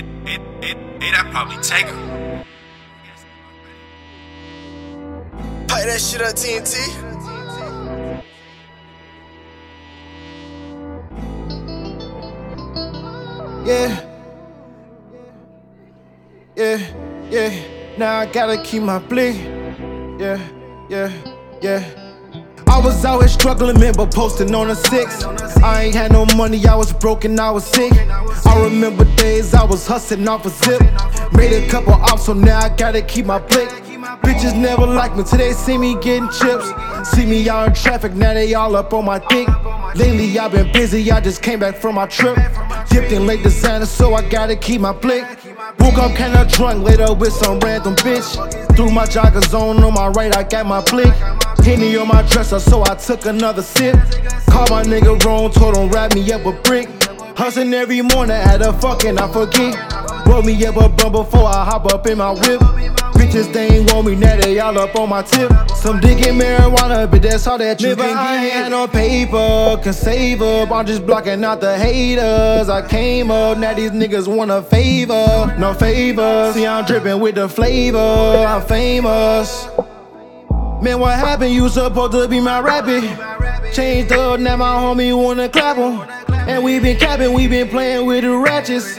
It, it, it, it, I probably take her. Pipe that shit up, TNT. Yeah. Yeah, yeah. Now I gotta keep my blick. Yeah, yeah, yeah. I was here struggling, man, but posting on a six. I ain't had no money, I was broken, I was sick. I remember days I was hustling off a zip. Made a couple ops, so now I gotta keep my blick. Bitches never like me till they see me getting chips. See me out in traffic, now they all up on my dick. Lately I've been busy, I just came back from my trip. Dipped in late designer, so I gotta keep my blick. Woke up kinda drunk, later with some random bitch. Threw my joggers on, on my right, I got my blick. Henny on my dresser, so I took another sip. Called my nigga wrong, told him wrap me up a brick. Hustling every morning at a fucking I forget. Roll me up a blunt before I hop up in my whip. Bitches they ain't want me now, they all up on my tip. Some dick and marijuana, but that's all that you Never can I get. ain't Ain't no paper, can save up. I'm just blocking out the haters. I came up, now these niggas want a favor. No favor. See, I'm dripping with the flavor. I'm famous. Man, what happened? You supposed to be my rabbit. Changed up, now my homie wanna clap 'em. And we been capping, we been playing with the ratchets.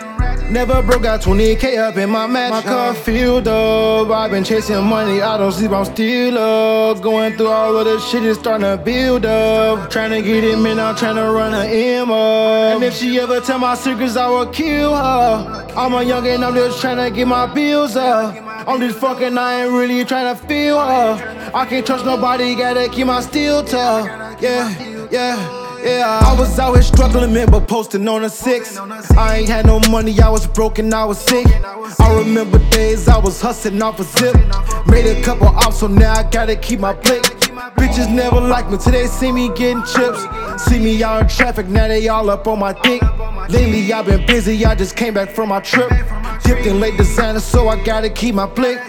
Never broke out 20k up in my match. My car filled up. I've been chasing money, I don't sleep, I'm still up. Going through all of this shit, it's starting to build up. Trying to get it, man, I'm trying to run her M up. And if she ever tell my secrets, I will kill her. I'm a youngin', I'm just trying to get my bills up. I'm just fucking, I ain't really trying to feel her. I can't trust nobody, gotta keep my steel tough. Yeah, yeah. Yeah, I was here struggling, man, but posting on a six. I ain't had no money, I was broken, I was sick. I remember days I was hustling off a zip. Made a couple ops, so now I gotta keep my blick. Bitches never like me till they see me getting chips. See me out in traffic, now they all up on my dick. Lately I've been busy, I just came back from my trip. Dipped in late designer, so I gotta keep my blick.